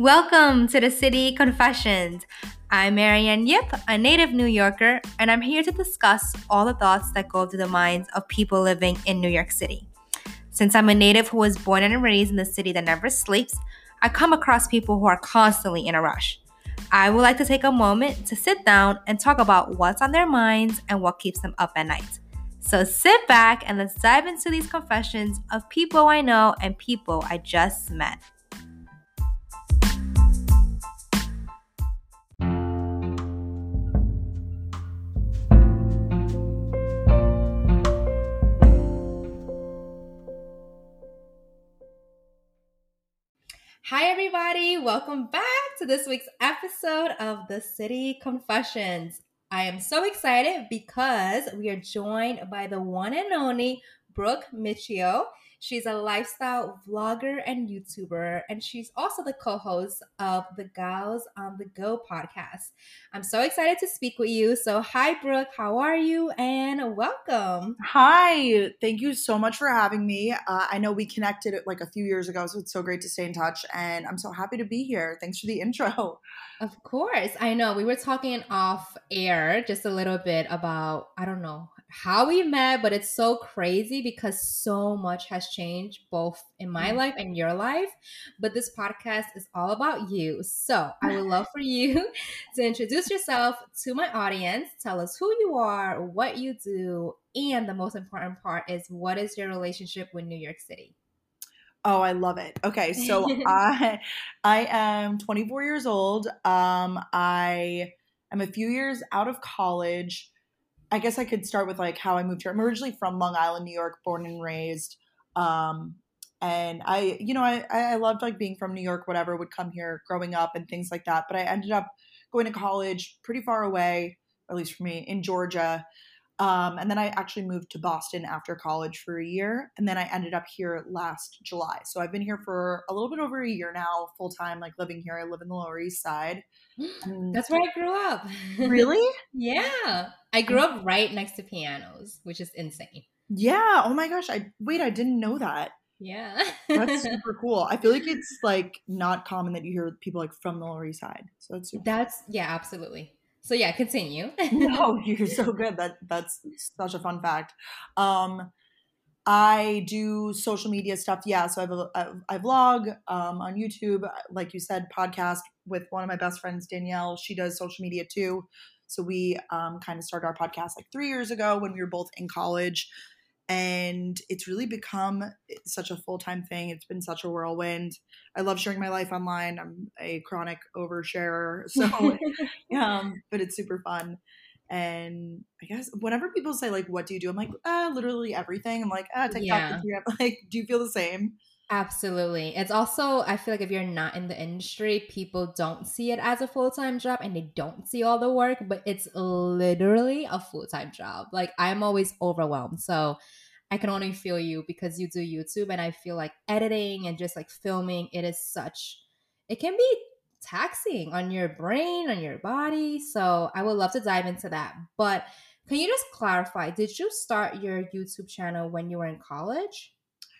Welcome to the City Confessions. I'm Marianne Yip, a native New Yorker, and I'm here to discuss all the thoughts that go through the minds of people living in New York City. Since I'm a native who was born and raised in the city that never sleeps, I come across people who are constantly in a rush. I would like to take a moment to sit down and talk about what's on their minds and what keeps them up at night. So sit back and let's dive into these confessions of people I know and people I just met. Hi, everybody. Welcome back to this week's episode of the City Confessions. I am so excited because we are joined by the one and only Brooke Miccio. She's a lifestyle vlogger and YouTuber, and she's also the co host of the Gals on the Go podcast. I'm so excited to speak with you. So, hi, Brooke. How are you? And welcome. Hi. Thank you so much for having me. Uh, I know we connected like a few years ago, so it's so great to stay in touch. And I'm so happy to be here. Thanks for the intro. Of course. I know. We were talking off air just a little bit about, I don't know, how we met, but it's so crazy because so much has changed both in my mm. life and your life. But this podcast is all about you. So I would love for you to introduce yourself to my audience. Tell us who you are, what you do, and the most important part is what is your relationship with New York City? Oh, I love it. Okay, so I I am 24 years old. Um I am a few years out of college. I guess I could start with like how I moved here. I'm originally from Long Island, New York, born and raised. Um, and I, you know, I, I loved like being from New York, whatever, would come here growing up and things like that. But I ended up going to college pretty far away, at least for me, in Georgia. Um, and then I actually moved to Boston after college for a year. And then I ended up here last July. So I've been here for a little bit over a year now, full time, like living here. I live in the Lower East Side. And That's where I grew up. Really? yeah. I grew up right next to Pianos, which is insane. Yeah. Oh my gosh. I wait, I didn't know that. Yeah. That's super cool. I feel like it's like not common that you hear people like from the Lower East Side. So that's That's yeah, absolutely. So yeah, continue. no, you're so good. That that's such a fun fact. Um, I do social media stuff. Yeah, so I have a, I vlog um, on YouTube, like you said, podcast with one of my best friends, Danielle. She does social media too. So we um, kind of started our podcast like three years ago when we were both in college and it's really become such a full-time thing it's been such a whirlwind i love sharing my life online i'm a chronic oversharer so um, but it's super fun and i guess whenever people say like what do you do i'm like uh, literally everything i'm like ah tiktok yeah. like do you feel the same Absolutely. It's also, I feel like if you're not in the industry, people don't see it as a full time job and they don't see all the work, but it's literally a full time job. Like, I'm always overwhelmed. So, I can only feel you because you do YouTube, and I feel like editing and just like filming, it is such, it can be taxing on your brain, on your body. So, I would love to dive into that. But can you just clarify, did you start your YouTube channel when you were in college?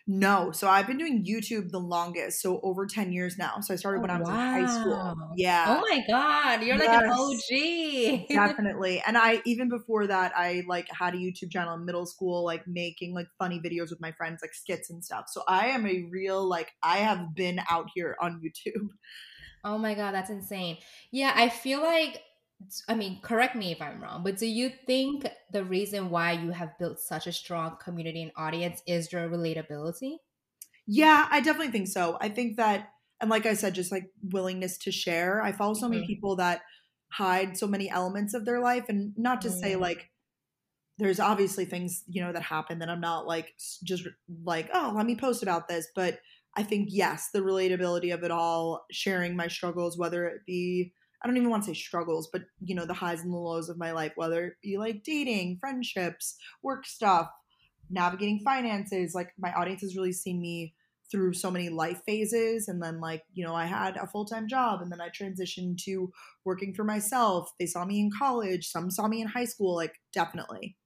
No. So I've been doing YouTube the longest, so over 10 years now. So I started oh, when I was wow. in high school. Yeah. Oh my God. You're yes, like an OG. definitely. And I, even before that, I like had a YouTube channel in middle school, like making like funny videos with my friends, like skits and stuff. So I am a real, like, I have been out here on YouTube. Oh my God. That's insane. Yeah. I feel like I mean, correct me if I'm wrong, but do you think the reason why you have built such a strong community and audience is your relatability? Yeah, I definitely think so. I think that, and like I said, just like willingness to share. I follow so mm-hmm. many people that hide so many elements of their life, and not to mm-hmm. say like there's obviously things you know that happen that I'm not like just like oh let me post about this, but I think yes, the relatability of it all, sharing my struggles, whether it be I don't even want to say struggles, but you know, the highs and the lows of my life, whether it be like dating, friendships, work stuff, navigating finances. Like my audience has really seen me through so many life phases. And then, like, you know, I had a full time job and then I transitioned to working for myself. They saw me in college, some saw me in high school, like, definitely.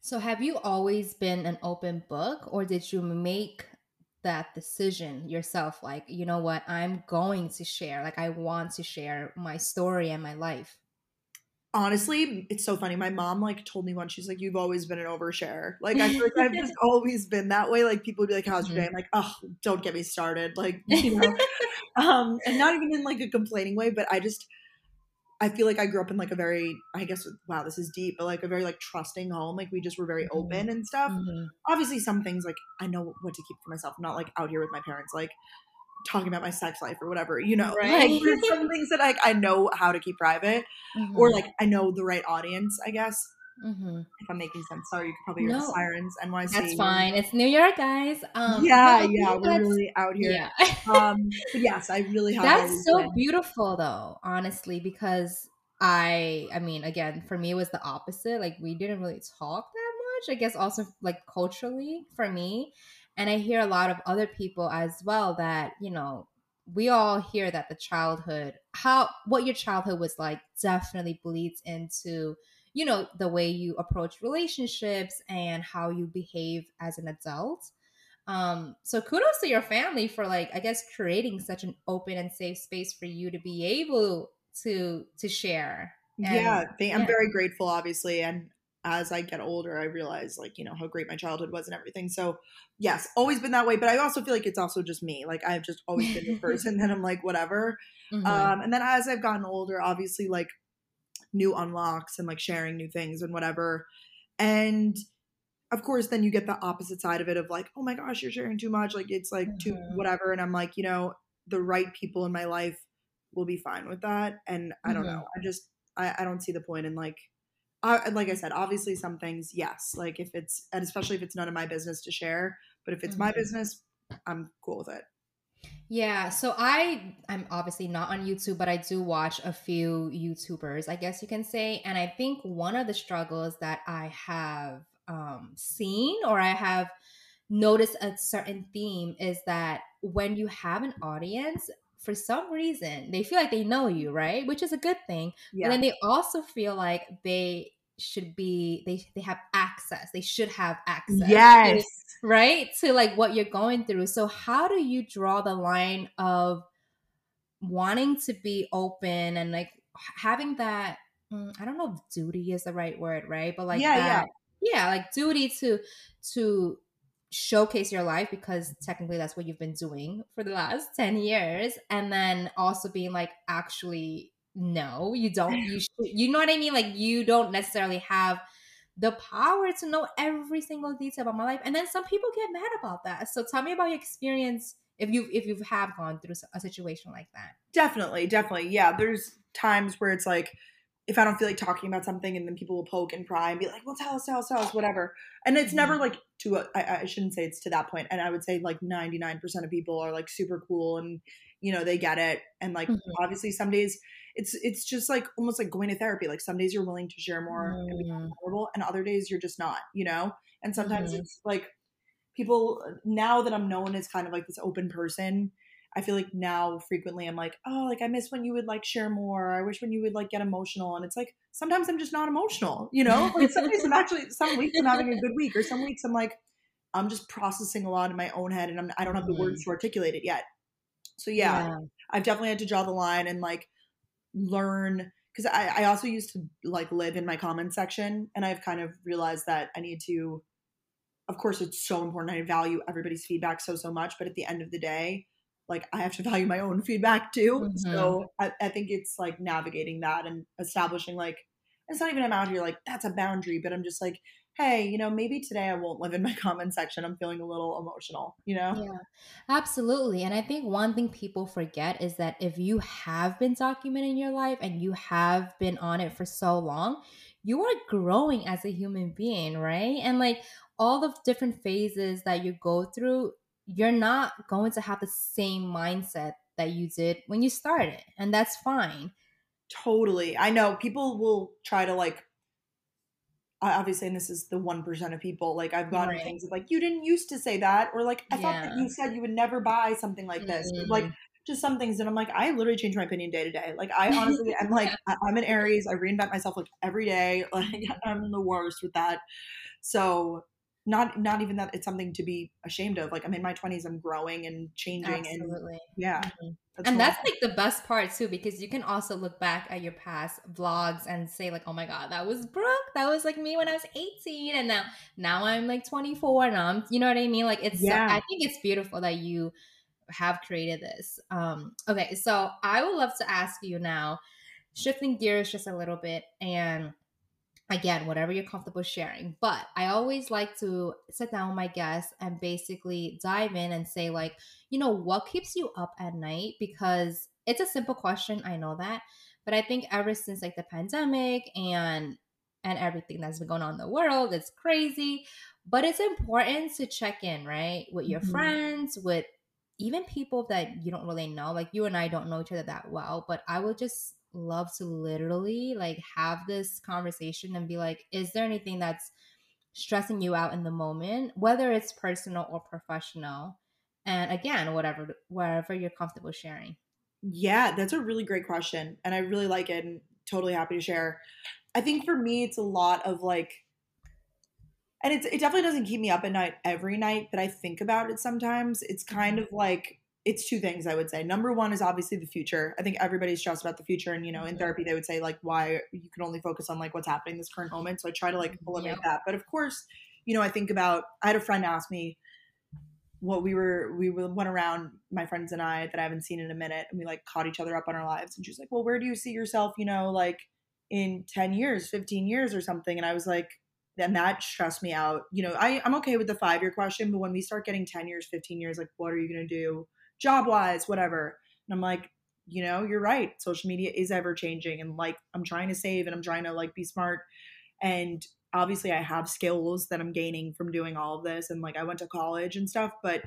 So, have you always been an open book or did you make that decision yourself like you know what i'm going to share like i want to share my story and my life honestly, it's so funny. My mom like told me once, she's like, You've always been an overshare. Like I feel like I've just always been that way. Like people would be like, How's your day? Mm-hmm. I'm like, oh, don't get me started. Like, you know. um, and not even in like a complaining way, but I just I feel like I grew up in like a very, I guess, wow, this is deep, but like a very like trusting home. Like we just were very mm-hmm. open and stuff. Mm-hmm. Obviously, some things like I know what to keep for myself. I'm not like out here with my parents, like talking about my sex life or whatever, you know. Right. Like there's some things that like I know how to keep private, mm-hmm. or like I know the right audience, I guess. Mm-hmm. If I'm making sense, sorry, you could probably hear no, sirens. NYC. That's fine. It's New York, guys. Um, yeah, yeah, we're really out here. Yeah. um, but yes, I really have. That's so been. beautiful, though. Honestly, because I, I mean, again, for me, it was the opposite. Like we didn't really talk that much. I guess also like culturally for me, and I hear a lot of other people as well that, you know, we all hear that the childhood, how what your childhood was like definitely bleeds into, you know, the way you approach relationships and how you behave as an adult. Um, so kudos to your family for like, I guess, creating such an open and safe space for you to be able to to share. And, yeah, they, I'm very grateful, obviously, and as I get older, I realize like, you know, how great my childhood was and everything. So yes, always been that way. But I also feel like it's also just me. Like I've just always been the person that I'm like, whatever. Mm-hmm. Um, and then as I've gotten older, obviously like new unlocks and like sharing new things and whatever. And of course, then you get the opposite side of it of like, oh my gosh, you're sharing too much. Like it's like mm-hmm. too whatever. And I'm like, you know, the right people in my life will be fine with that. And I don't mm-hmm. know. I just I, I don't see the point in like uh, like I said, obviously some things, yes. Like if it's, and especially if it's none of my business to share, but if it's mm-hmm. my business, I'm cool with it. Yeah, so I I'm obviously not on YouTube, but I do watch a few YouTubers, I guess you can say, and I think one of the struggles that I have um, seen or I have noticed a certain theme is that when you have an audience, for some reason they feel like they know you, right? Which is a good thing. Yeah. But then they also feel like they should be they they have access. They should have access. Yes. To, right? To like what you're going through. So how do you draw the line of wanting to be open and like having that mm, I don't know if duty is the right word, right? But like yeah, that, yeah. yeah, like duty to to showcase your life because technically that's what you've been doing for the last 10 years and then also being like actually no you don't you should, you know what i mean like you don't necessarily have the power to know every single detail about my life and then some people get mad about that so tell me about your experience if you if you have gone through a situation like that definitely definitely yeah there's times where it's like if I don't feel like talking about something and then people will poke and pry and be like, well, tell us, tell us, tell us, whatever. And it's never mm-hmm. like to, a, I, I shouldn't say it's to that point. And I would say like 99% of people are like super cool and, you know, they get it. And like, mm-hmm. obviously some days it's, it's just like almost like going to therapy. Like some days you're willing to share more mm-hmm. and be mm. vulnerable and other days you're just not, you know? And sometimes mm-hmm. it's like people now that I'm known as kind of like this open person, I feel like now frequently I'm like, oh, like I miss when you would like share more. I wish when you would like get emotional. And it's like sometimes I'm just not emotional, you know? Like some days I'm actually some weeks I'm having a good week, or some weeks I'm like, I'm just processing a lot in my own head and I'm I don't have the words to articulate it yet. So yeah, yeah. I've definitely had to draw the line and like learn because I, I also used to like live in my comment section and I've kind of realized that I need to of course it's so important. I value everybody's feedback so so much, but at the end of the day, like I have to value my own feedback too. Mm-hmm. So I, I, think it's like navigating that and establishing like it's not even I'm out here like that's a boundary, but I'm just like, hey, you know, maybe today I won't live in my comment section. I'm feeling a little emotional, you know? Yeah, absolutely. And I think one thing people forget is that if you have been documenting your life and you have been on it for so long, you are growing as a human being, right? And like all the different phases that you go through you're not going to have the same mindset that you did when you started and that's fine totally i know people will try to like obviously and this is the 1% of people like i've gotten right. things of like you didn't used to say that or like i yeah. thought that you said you would never buy something like this mm-hmm. like just some things and i'm like i literally change my opinion day to day like i honestly i'm like i'm an aries i reinvent myself like every day like i'm the worst with that so not not even that it's something to be ashamed of. Like I'm in my 20s, I'm growing and changing Absolutely. and yeah. Mhm. and normal. that's like the best part too because you can also look back at your past vlogs and say like oh my god that was brooke that was like me when i was 18 and now now i'm like 24 and i'm you know what i mean like it's Yeah. i think it's beautiful that you have created this um okay so i would love to ask you now shifting gears just a little bit and again whatever you're comfortable sharing but i always like to sit down with my guests and basically dive in and say like you know what keeps you up at night because it's a simple question i know that but i think ever since like the pandemic and and everything that's been going on in the world it's crazy but it's important to check in right with your Mhm. friends with even people that you don't really know like you and i don't know each other that well but i would just love to literally like have this conversation and be like is there anything that's stressing you out in the moment whether it's personal or professional and again whatever wherever you're comfortable sharing Yeah, that's a really great question. And I really like it and totally happy to share. I think for me, it's a lot of like, and it's, it definitely doesn't keep me up at night every night, but I think about it sometimes. It's kind mm-hmm. of like, it's two things I would say. Number one is obviously the future. I think everybody's stressed about the future. And, you know, in Mhm. therapy, they would say, like, why you can only focus on like what's happening this current moment. So I try to like eliminate Yep. that. But of course, you know, I think about, I had a friend ask me, what we were we went around my friends and I that I haven't seen in a minute and we like caught each other up on our lives and she's like, "Well, where do you see yourself, you know, like in 10 years, 15 years or something?" And I was like, and that stressed me out. You know, I I'm okay with the 5-year question, but when we start getting 10 years, 15 years, like what are you going to do job-wise, whatever. And I'm like, you know, you're right. Social media is ever changing and like I'm trying to save and I'm trying to like be smart and obviously I have skills that I'm gaining from doing all of this and like I went to college and stuff, but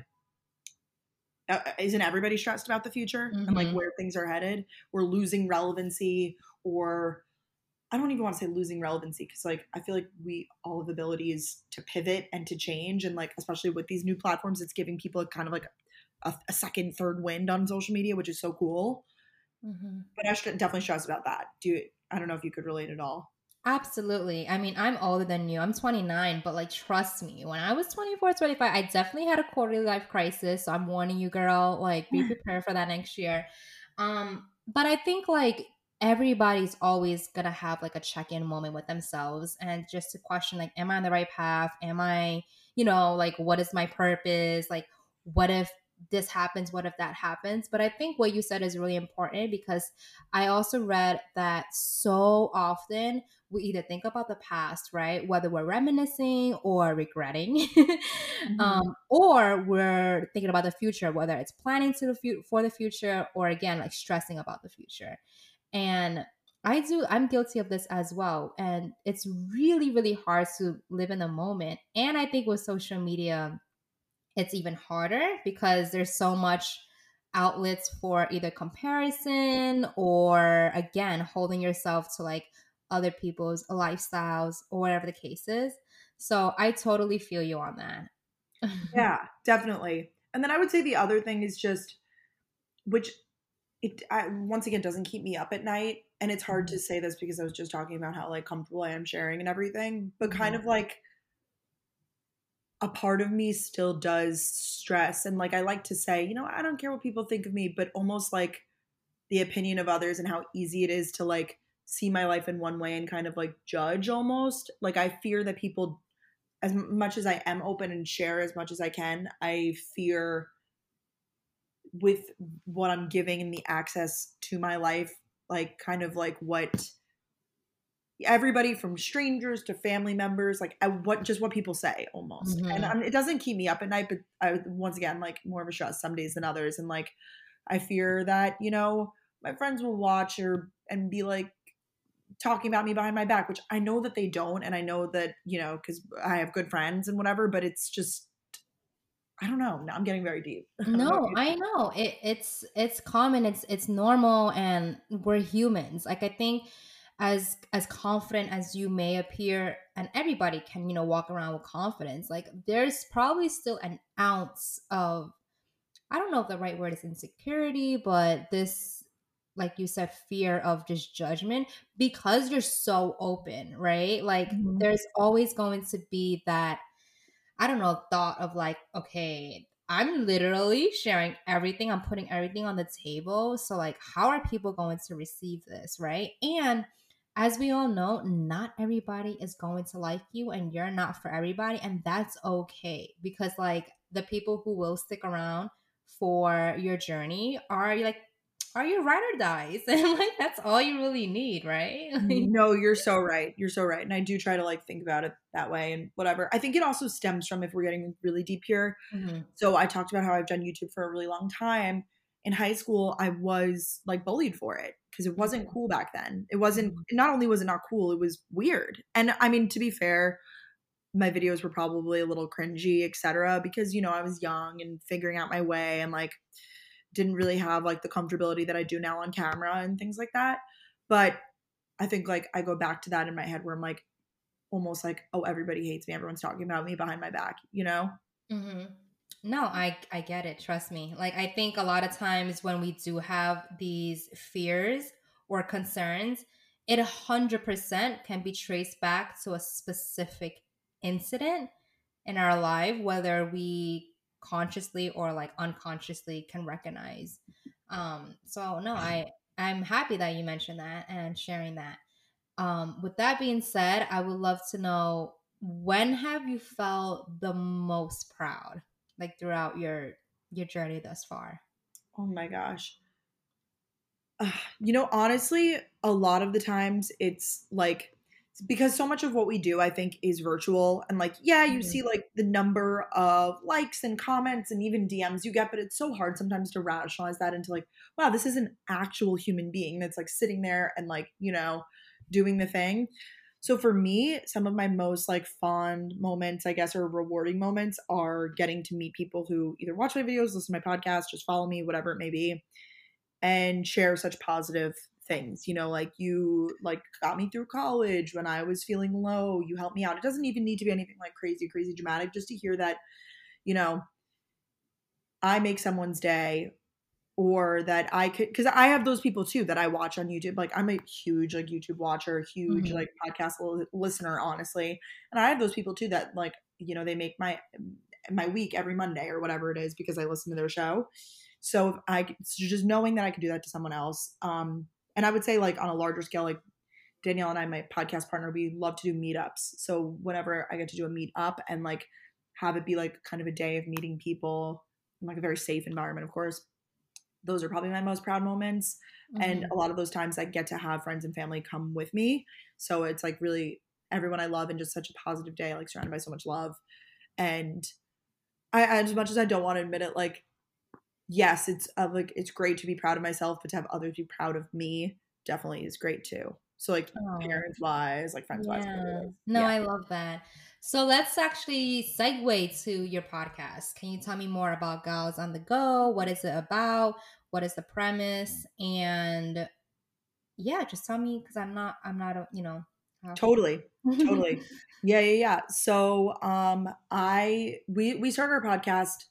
uh, isn't everybody stressed about the future and like Mhm. where things are headed? We're losing relevancy or I don't even want to say losing relevancy because like I feel like we all have abilities to pivot and to change and like especially with these new platforms it's giving people a kind of like a, a second third wind on social media which is so cool. But I should definitely stress about that. Do you, I don't know if you could relate at all. Absolutely. I mean, I'm older than you. I'm 29, but like, trust me, when I was 24, 25, I definitely had a quarterly life crisis. So I'm warning you, girl. Like, be prepared for that next year. Um, but I think like everybody's always gonna have like a check-in moment with themselves and just to question like, am I on the right path? Am I, you know, like, what is my purpose? Like, what if this happens? What if that happens? But I think what you said is really important because I also read that so often we either think about the past, right? Whether we're reminiscing or regretting, um, or we're thinking about the future, whether it's planning to the fu- for the future or again like stressing about the future. And I do, I'm guilty of this as well. And it's really, really hard to live in the moment. And I think with social media, it's even harder because there's so much outlets for either comparison or again holding yourself to like other people's lifestyles or whatever the case is. So I totally feel you on that. yeah, definitely. And then I would say the other thing is just, which it I, once again doesn't keep me up at night. And it's hard to mm-hmm. say this because I was just talking about how like comfortable I am sharing and everything, but kind mm-hmm. of like a part of me still does stress. And like I like to say, you know, I don't care what people think of me, but almost like the opinion of others and how easy it is to like see my life in one way and kind of like judge almost. Like I fear that people as much as I am open and share as much as I can, I fear with what I'm giving and the access to my life, like kind of like what everybody from strangers to family members, like I, what just what people say almost, Mhm. and um, it doesn't keep me up at night. But I once again like more of a stress some days than others, and like I fear that you know my friends will watch or and be like talking about me behind my back, which I know that they don't, and I know that you know because I have good friends and whatever. But it's just I don't know. Now I'm getting very deep. I don't know No, I know. It, it's it's common, it's it's normal and we're humans. Like I think as as confident as you may appear and everybody can, you know, walk around with confidence. Like there's probably still an ounce of I don't know if the right word is insecurity, but this like you said fear of just judgment because you're so open, right? Like Mhm. there's always going to be that I don't know, thought of like, okay, I'm literally sharing everything. I'm putting everything on the table. So, like, how are people going to receive this, right? And as we all know, not everybody is going to like you, and you're not for everybody. And that's okay because, like, the people who will stick around for your journey are like are you ride or dies. And like that's all you really need right? No you're so right. You're so right and i do try to like think about it that way and whatever. I think it also stems from if we're getting really deep here. Mm-hmm. so i talked about how i've done youtube for a really long time in high school i was like bullied for it because it wasn't mm-hmm. cool back then it wasn't mm-hmm. not only was it not cool it was weird and i mean to be fair my videos were probably a little cringy etc because you know i was young and figuring out my way and like didn't really have like the comfortability that I do now on camera and things like that. But I think like I go back to that in my head where I'm like almost like, oh, everybody hates me. Everyone's talking about me behind my back, you know? Mm-hmm. No, I I get it. Trust me. Like I think a lot of times when we do have these fears or concerns, it a hundred percent can be traced back to a specific incident in our life, whether we consciously or like unconsciously can recognize. Um, so no, I I'm happy that you mentioned that and sharing that. Um, with that being said, I would love to know when have you felt the most proud, like throughout your your journey thus far? Oh my gosh. Uh, you know, honestly, a lot of the times it's like because so much of what we do i think is virtual and like yeah you mm-hmm. see like the number of likes and comments and even dms you get but it's so hard sometimes to rationalize that into like wow this is an actual human being that's like sitting there and like you know doing the thing so for me some of my most like fond moments i guess or rewarding moments are getting to meet people who either watch my videos listen to my podcast just follow me whatever it may be and share such positive things. You know like you like got me through college when i was feeling low you helped me out. It doesn't even need to be anything like crazy crazy dramatic just to hear that you know i make someone's day or that i could because i have those people too that i watch on youtube like i'm a huge like youtube watcher huge mm-hmm. like podcast listener honestly and i have those people too that like you know they make my my week every monday or whatever it is because i listen to their show so I just knowing that I could do that to someone else, um, and I would say like on a larger scale, like Danielle and I, my podcast partner, we love to do meetups. So whenever I get to do a meetup and like have it be like kind of a day of meeting people in like a very safe environment, of course, those are probably my most proud moments. Mm-hmm. And a lot of those times I get to have friends and family come with me. So it's like really everyone I love and just such a positive day, like surrounded by so much love. And I, as much as I don't want to admit it, like yes, it's uh, like it's great to be proud of myself, but to have others be proud of me definitely is great too. So like oh. parents wise, like friends wise. No, yeah. I love that. So let's actually segue to your podcast. Can you tell me more about Gals on the Go? What is it about? What is the premise? And yeah, just tell me because I'm not, I'm not, a, you know. Totally, totally. Yeah, yeah, yeah. So, um, I we we started our podcast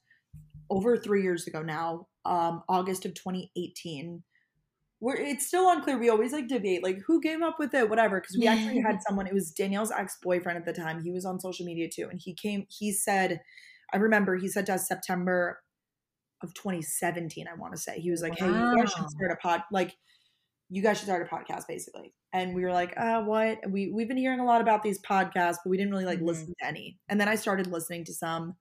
over three years ago now, um, August of 2018. Where it's still unclear. We always like debate, like who came up with it, whatever. Because we actually had someone. It was Danielle's ex boyfriend at the time. He was on social media too, and he came. He said, I remember he said to us September of 2017. I want to say he was like, wow. "Hey, you guys should start a pod. Like, you guys should start a podcast, basically." And we were like, "Uh, what?" We we've been hearing a lot about these podcasts, but we didn't really like mm-hmm. listen to any. And then I started listening to some.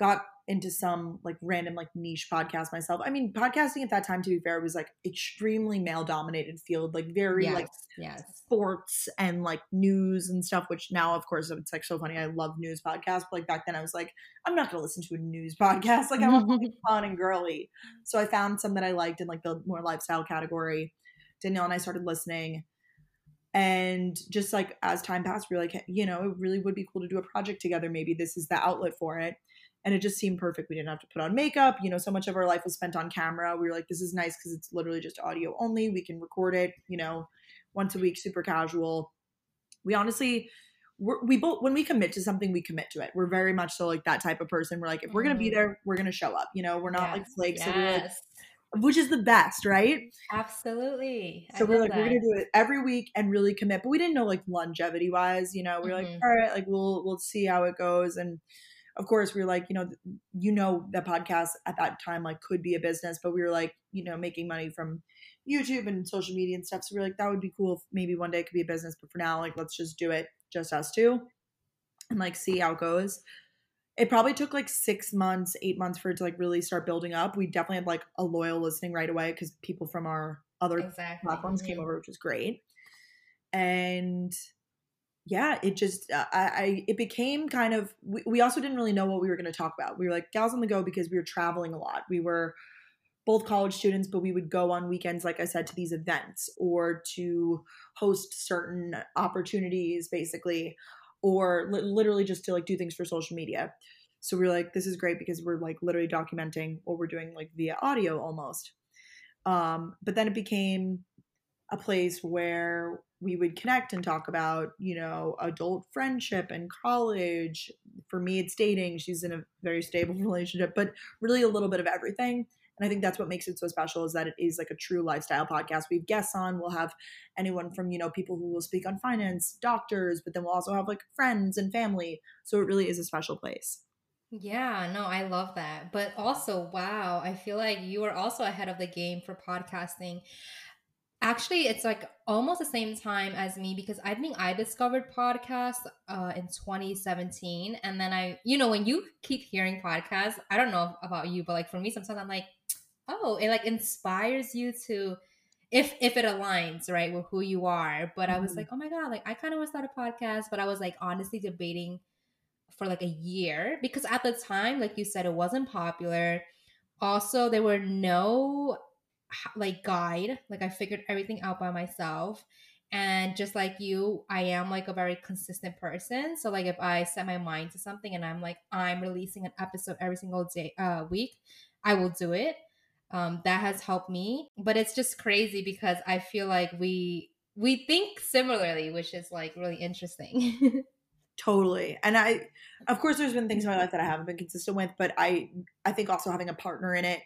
Got into some like random like niche podcast myself. I mean, podcasting at that time, to be fair, was like extremely male dominated field, like very yes, like yes. sports and like news and stuff. Which now, of course, it's like so funny. I love news podcasts, but like back then, I was like, I'm not to listen to a news podcast. Like I want something fun and girly. So I found some that I liked in like the more lifestyle category. Danielle and I started listening. And just like as time passed, we are like, you know, it really would be cool to do a project together. Maybe this is the outlet for it and it just seemed perfect. We didn't have to put on makeup. You know, so much of our life was spent on camera. We were like, this is nice because it's literally just audio only. We can record it, you know, once a week, super casual. We honestly, we're, we both when we commit to something, we commit to it. We're very much so like that type of person. We're like, if we're gonna be mm-hmm. there, we're gonna show up. You know, we're not yes, like flakes. Yes. like, which is the best, right? Absolutely. So I we're like, that. we're gonna do it every week and really commit. But we didn't know like longevity wise, you know, we are mm-hmm. like, all right, like we'll we'll see how it goes. And of course we were like you know you know the podcast at that time like could be a business but we were like you know making money from youtube and social media and stuff. So we are like that would be cool if maybe one day it could be a business but for now like let's just do it just us two and like see how it goes. It probably took like six months eight months for it to like really start building up. We definitely had like a loyal listening right away because people from our other exactly. platforms came over which was great. And yeah, it just uh, I, I it became kind of we, we also didn't really know what we were going to talk about. We were like gals on the go because we were traveling a lot. We were both college students, but we would go on weekends, like I said, to these events or to host certain opportunities, basically, or li- literally just to like do things for social media. So we are like, this is great because we're like literally documenting what we're doing like via audio almost. Um, but then it became a place where we would connect and talk about, you know, adult friendship and college. For me, it's dating. She's in a very stable relationship, but really a little bit of everything. And I think that's what makes it so special is that it is like a true lifestyle podcast. We have guests on. We'll have anyone from, you know, people who will speak on finance, doctors, but then we'll also have like friends and family. So it really is a special place. Yeah, no, I love that. But also, wow, I feel like you are also ahead of the game for podcasting actually it's like almost the same time as me because i think i discovered podcasts uh, in 2017 and then i you know when you keep hearing podcasts i don't know about you but like for me sometimes i'm like oh it like inspires you to if if it aligns right with who you are but mm-hmm. i was mm-hmm. like oh my god like i kind of want to start a podcast but i was like honestly debating for like a year because at the time like you said it wasn't popular also there were no like guide like i figured everything out by myself and just like you i am like a very consistent person so like if i set my mind to something and i'm like i'm releasing an episode every single day uh week i will do it um that has helped me but it's just crazy because i feel like we we think similarly which is like really interesting totally and i of course there's been things in my life that i haven't been consistent with but i i think also having a partner in it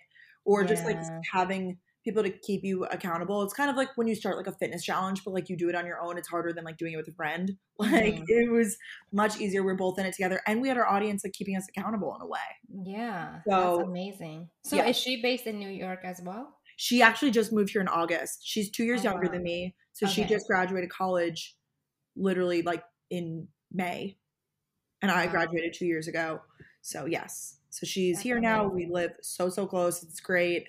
or yeah. just like having people to keep you accountable. It's kind of like when you start like a fitness challenge, but like you do it on your own. It's harder than like doing it with a friend. Like mm-hmm. it was much easier. We're both in it together, and we had our audience like keeping us accountable in a way. Yeah, so that's amazing. So yeah. is she based in New York as well? She actually just moved here in August. She's two years oh, younger wow. than me, so okay. she just graduated college, literally like in May, and I graduated two years ago. So yes, so she's that's here amazing. now. We live so so close. It's great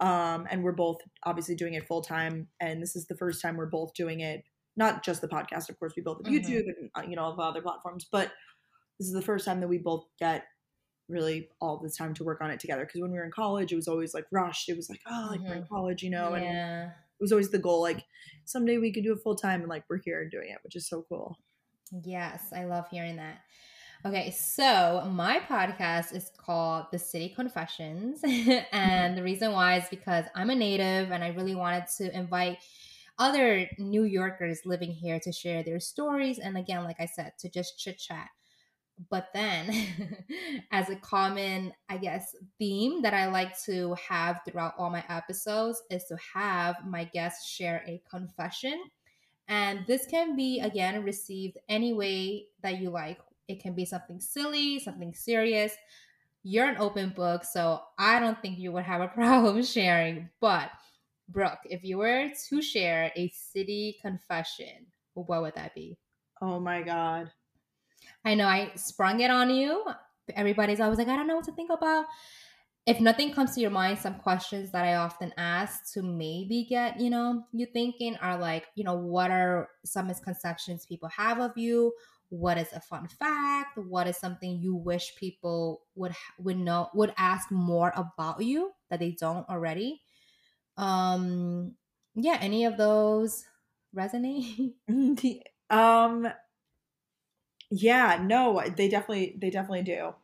um, and we're both obviously doing it full time. And this is the first time we're both doing it, not just the podcast, of course, we both have mm-hmm. YouTube and uh, you know all the other platforms, but this is the first time that we both get really all this time to work on it together. Because when we were in college, it was always like rushed. It was like, oh, like mm-hmm. we're in mm-hmm. college, you know, yeah. and it was always the goal, like someday we could do it full time, and like we're here and doing it, which is so cool. Yes, I love hearing that. Okay, so my podcast is called The City Confessions. and the reason why is because I'm a native and I really wanted to invite other New Yorkers living here to share their stories. And again, like I said, to just chit chat. But then, as a common, I guess, theme that I like to have throughout all my episodes is to have my guests share a confession. And this can be, again, received any way that you like it can be something silly, something serious. You're an open book, so I don't think you would have a problem sharing. But, Brooke, if you were to share a city confession, what would that be? Oh my God. I know I sprung it on you. Everybody's always like, I don't know what to think about. If nothing comes to your mind, some questions that I often ask to maybe get, you know, you thinking are like, you know, what are some misconceptions people have of you? What is a fun fact? What is something you wish people would would know would ask more about you that they don't already? Um yeah any of those resonate? Um yeah no they definitely they definitely do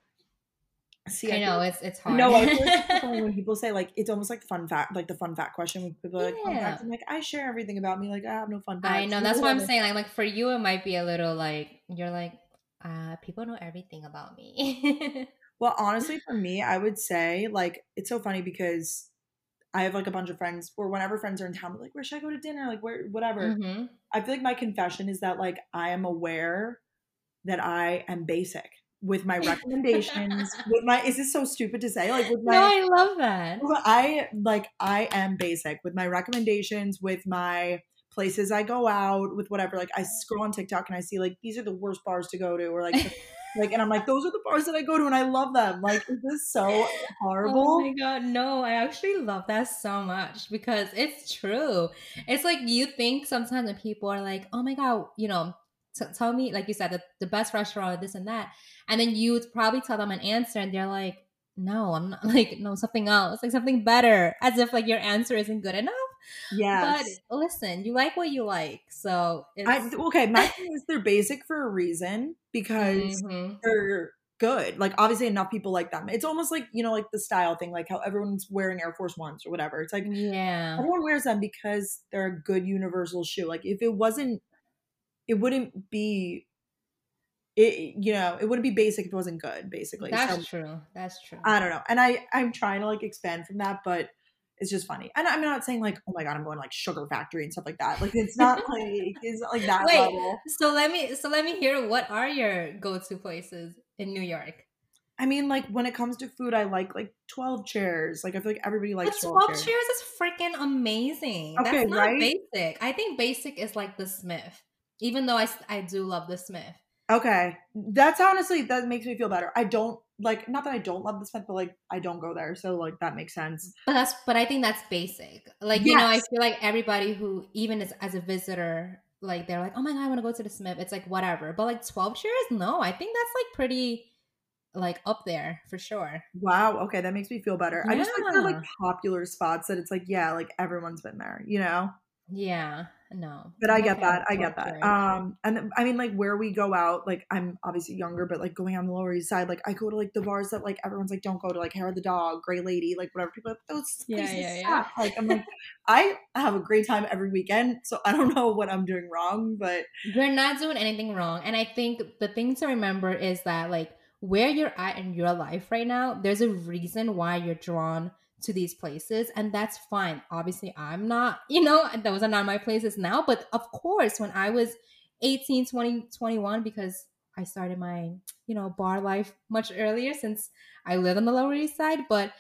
See, I, I know it's it's hard. No, I like when people say like it's almost like fun fact, like the fun fact question. When people are like, yeah. I'm like, I share everything about me. Like I have no fun facts. I know that's what I'm saying. Like, like for you, it might be a little like you're like, uh, people know everything about me. well, honestly, for me, I would say like it's so funny because I have like a bunch of friends, or whenever friends are in town, like, where should I go to dinner? Like, where, whatever. Mm-hmm. I feel like my confession is that like I am aware that I am basic with my recommendations, with my is this so stupid to say? Like with my No, I love that. I like I am basic with my recommendations, with my places I go out, with whatever. Like I scroll on TikTok and I see like these are the worst bars to go to, or like like and I'm like those are the bars that I go to and I love them. Like this is this so oh horrible? Oh my god, no! I actually love that so much because it's true. It's like you think sometimes when people are like, "Oh my god," you know, t- tell me, like you said, the, the best restaurant, this and that, and then you would probably tell them an answer, and they're like, "No, I'm not." Like, no, something else, like something better, as if like your answer isn't good enough. Yeah. But listen, you like what you like, so I, okay. My thing is they're basic for a reason because mm-hmm. they're good. Like obviously enough people like them. It's almost like, you know, like the style thing, like how everyone's wearing Air Force Ones or whatever. It's like yeah. Everyone wears them because they're a good universal shoe. Like if it wasn't it wouldn't be it you know, it wouldn't be basic if it wasn't good, basically. That's so, true. That's true. I don't know. And I I'm trying to like expand from that, but it's just funny. And I'm not saying like, oh my god, I'm going like Sugar Factory and stuff like that. Like it's not like it's not like that Wait, level. So let me so let me hear what are your go-to places in New York? I mean, like when it comes to food, I like like twelve chairs. Like I feel like everybody likes but 12, 12 chairs. chairs is freaking amazing. Okay, That's not right? basic. I think basic is like the Smith. Even though I I do love the Smith. Okay. That's honestly that makes me feel better. I don't like not that I don't love the Smith, but like I don't go there. So like that makes sense. But that's but I think that's basic. Like, you know, I feel like everybody who even as, as a visitor, like they're like, Oh my god, I want to go to the Smith. It's like whatever. But like 12 chairs, no, I think that's like pretty like up there for sure. Wow. Okay, that makes me feel better. I just like they're like popular spots that it's like, yeah, like everyone's been there, you know? Yeah. No. But I get okay that. I get that. Um and I mean like where we go out, like I'm obviously younger, but like going on the Lower East Side, like I go to like the bars that like everyone's like don't go to, like Hair of the Dog, Grey Lady, like whatever people those Yeah, places yeah, yeah. Like I'm like I have a great time every weekend, so I don't know what I'm doing wrong, but You're not doing anything wrong. And I think the thing to remember is that, like, where you're at in your life right now, there's a reason why you're drawn to these places. And that's fine. Obviously, I'm not, you know, those are not my places now. But of course, when I was 18, 20, 21, because I started my, you know, bar life much earlier since I live on the Lower East Side. But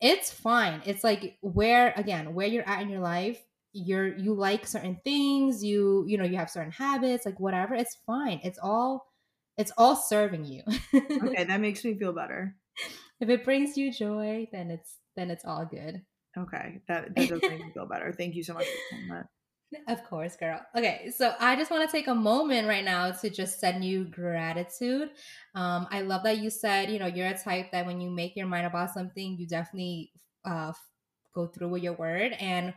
it's fine. It's like where, again, where you're at in your life you're you like certain things you you know you have certain habits like whatever it's fine it's all it's all serving you okay, that makes me feel better. if it brings you joy then it's then it's all good Okay, that that does make me feel better. Thank you so much for saying that. of course girl okay so i just want to take a moment right now to just send you gratitude um i love that you said you know you're a type that when you make your mind about something you definitely uh go through with your word and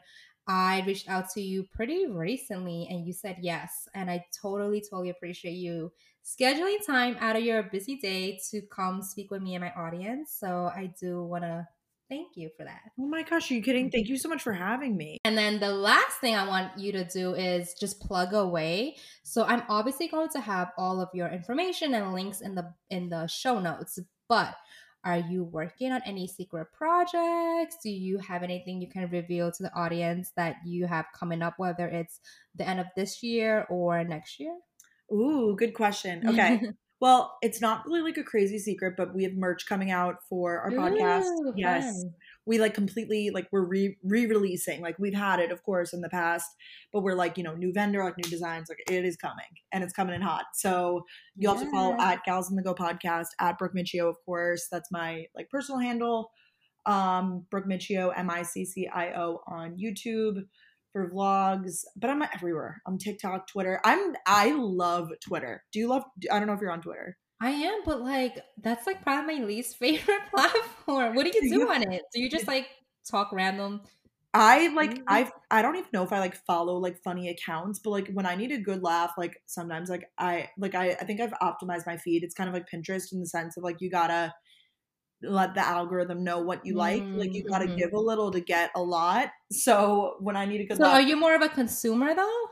I reached out to you pretty recently and you said yes. And I totally, totally appreciate you scheduling time out of your busy day to come speak with me and my audience. So I do want to thank you for that. Oh my gosh, are you kidding? Thank you so much for having me. And then the last thing I want you to do is just plug away. So I'm obviously going to have all of your information and links in the in the show notes, but are you working on any secret projects? Do you have anything you can reveal to the audience that you have coming up, whether it's the end of this year or next year? Ooh, good question. Okay. well, it's not really like a crazy secret, but we have merch coming out for our podcast. Ooh, Yes. fun. We like completely like we're re re-releasing. Like we've had it, of course, in the past, but we're like, you know, new vendor, like new designs, like it is coming and it's coming in hot. So you also follow at Gals in the Go podcast, at Brooke Miccio, of course. That's my like personal handle. Um, Brooke Miccio, M-I-C-C-I-O on YouTube for vlogs, but I'm everywhere. I'm TikTok, Twitter. I'm I love Twitter. Do you love I don't know if you're on Twitter. I am, but like that's like probably my least favorite platform. What do you Do on it? Do you just like talk random? I like Mhm. I I don't even know if I like follow like funny accounts, but like when I need a good laugh, like sometimes like I like I I think I've optimized my feed. It's kind of like Pinterest in the sense of like you gotta let the algorithm know what you like. Like you gotta Mhm. give a little to get a lot. So when I need a good So are you more of a consumer though?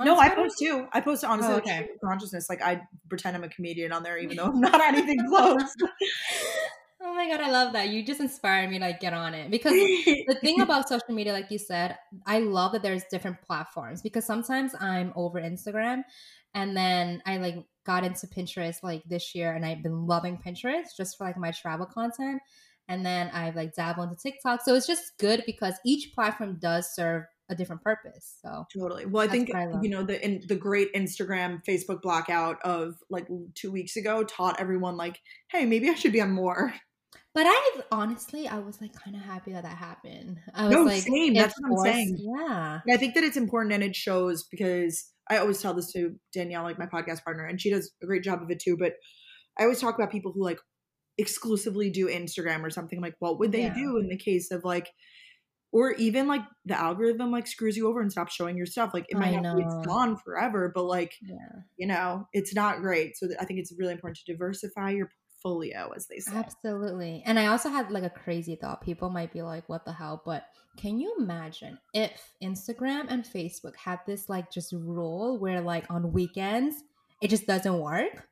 no, I post too. I post honestly Oh, okay. of consciousness. Like I pretend I'm a comedian on there, even though I'm not anything close. oh my god, I love that. You just inspired me to like get on it because the thing about social media, like you said, I love that there's different platforms because sometimes I'm over Instagram and then I like got into Pinterest like this year and I've been loving Pinterest just for like my travel content. And then I've like dabbled into TikTok. So it's just good because each platform does serve a different purpose. So totally. Well, I think I you know the in, the great Instagram Facebook blackout of like two weeks ago taught everyone like, hey, maybe I should be on more. But I honestly, I was like kind of happy that that happened. I was no, like, same. That's what I'm saying. Yeah. I think that it's important and it shows because I always tell this to Danielle, like my podcast partner, and she does a great job of it too. But I always talk about people who like exclusively do Instagram or something. Like, what would they yeah. do in the case of like, or even like the algorithm like screws you over and stops showing your stuff. Like, it might not be it's gone forever, but like, yeah. you know, it's not great. So I think it's really important to diversify your portfolio, as they say. Absolutely. And I also had like a crazy thought. People might be like, what the hell? But can you imagine if Instagram and Facebook had this like just rule where like on weekends it just doesn't work?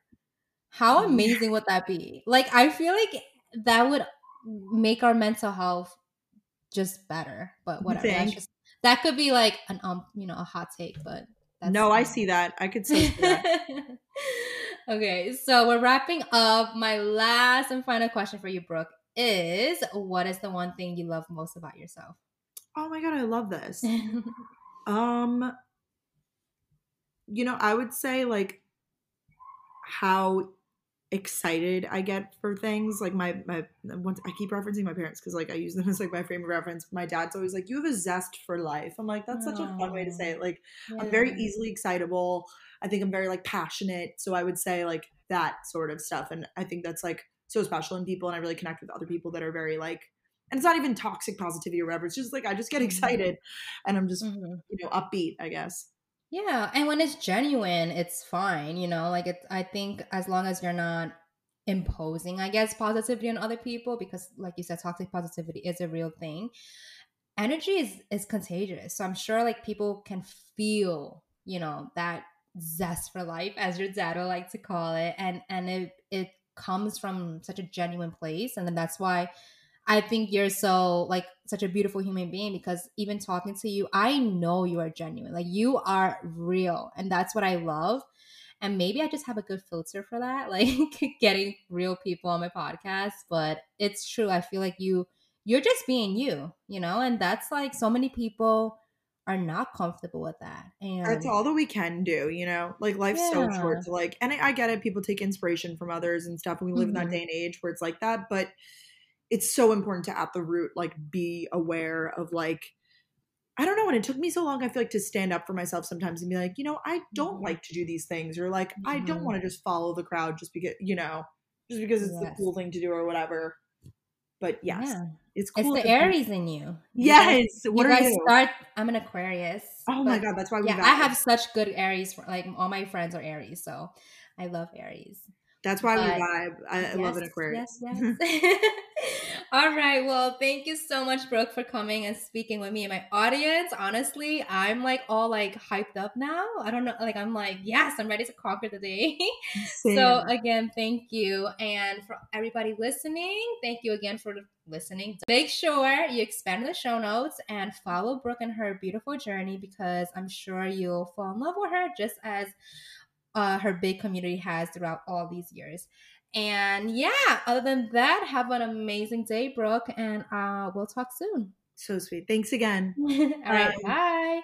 How amazing would that be? Like, I feel like that would make our mental health just better. But whatever. Just, that could be like an um, you know, a hot take, but no, I see that. I could see that. okay, so we're wrapping up. My last and final question for you, Brooke, is what is the one thing you love most about yourself? Oh my god, I love this. um you know, I would say like how excited I get for things. Like my my once I keep referencing my parents because like I use them as like my frame of reference. My dad's always like, "You have a zest for life." I'm like, that's such a fun way to say it. Like yeah. I'm very easily excitable. I think I'm very like passionate. So I would say like that sort of stuff. And I think that's like so special in people. And I really connect with other people that are very like and it's not even toxic positivity or whatever. It's just like I just get mm-hmm. excited and I'm just mm-hmm. you know upbeat, I guess. Yeah, and when it's genuine, it's fine, you know? Like it I think as long as you're not imposing, I guess, positivity on other people because like you said toxic positivity is a real thing. Energy is is contagious. So I'm sure like people can feel, you know, that zest for life as your dad would like to call it and and it it comes from such a genuine place and then that's why I think you're so like such a beautiful human being because even talking to you, I know you are genuine. Like you are real. And that's what I love. And maybe I just have a good filter for that, like getting real people on my podcast. But it's true. I feel like you you're just being you, you know, and that's like so many people are not comfortable with that. And that's all that we can do, you know. Like life's yeah. so short to like and I, I, get it, people take inspiration from others and stuff, and we live mm-hmm. in that mm-hmm. day and age where it's like that, but it's so important to at the root like be aware of like I don't know. And it took me so long, I feel like, to stand up for myself sometimes and be like, you know, I don't mm-hmm. like to do these things, or like, mm-hmm. I don't mm-hmm. want to just follow the crowd just because, you know, just because it's yes. the cool thing to do or whatever. But yes, yeah. it's cool. It's the Aries in you. Yes. You guys, what you guys you? start? I'm an Aquarius. Oh my god, that's why we. Yeah, I have such good Aries. Like all my friends are Aries, so I love Aries. That's why but, we vibe. I, yes, love an Aquarius. Yes, yes. All right. Well, thank you so much, Brooke, for coming and speaking with me and my audience. Honestly, I'm like all like hyped up now. I don't know. Like, I'm like, yes, I'm ready to conquer the day. so, again, thank you. And for everybody listening, thank you again for listening. Make sure you expand the show notes and follow Brooke and her beautiful journey because I'm sure you'll fall in love with her just as uh, her big community has throughout all these years. And yeah, other than that, have an amazing day, Brooke, and uh, we'll talk soon. So sweet. Thanks again. all right. Bye.